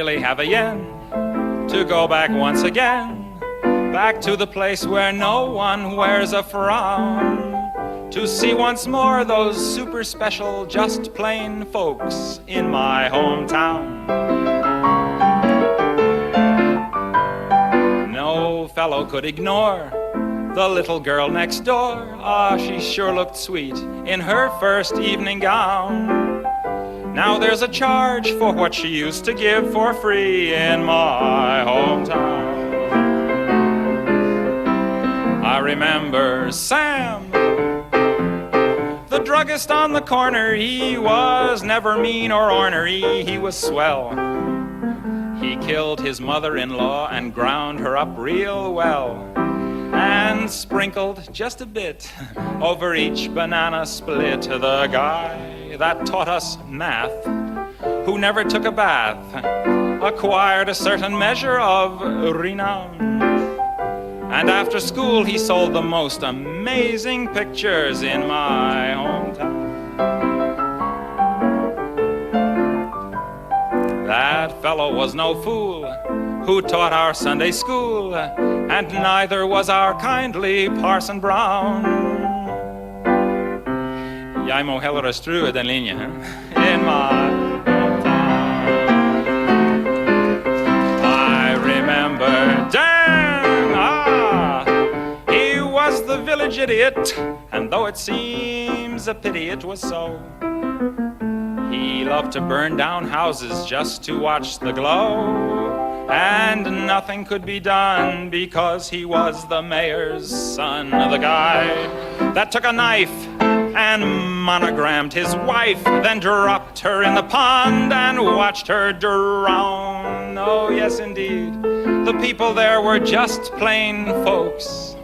hardly have a yen to go back once again, back to the place where no one wears a frown, to see once more those super special, just plain folks in my hometown. No fellow could ignore the little girl next door. Ah, she sure looked sweet in her first evening gown. Now there's a charge for what she used to give for free in my hometown. I remember Sam, the druggist on the corner. He was never mean or ornery, he was swell. He killed his mother in law and ground her up real well. And sprinkled just a bit over each banana split. The guy that taught us math, who never took a bath, acquired a certain measure of renown. And after school, he sold the most amazing pictures in my hometown. Fellow was no fool who taught our Sunday school, and neither was our kindly Parson Brown. Jeg må hellere strue den linjen in my I remember Dan, ah, he was the village idiot, and though it seems a pity it was so, he loved to burn down houses just to watch the glow. And nothing could be done because he was the mayor's son, the guy that took a knife and monogrammed his wife, then dropped her in the pond and watched her drown. Oh, yes, indeed. The people there were just plain folks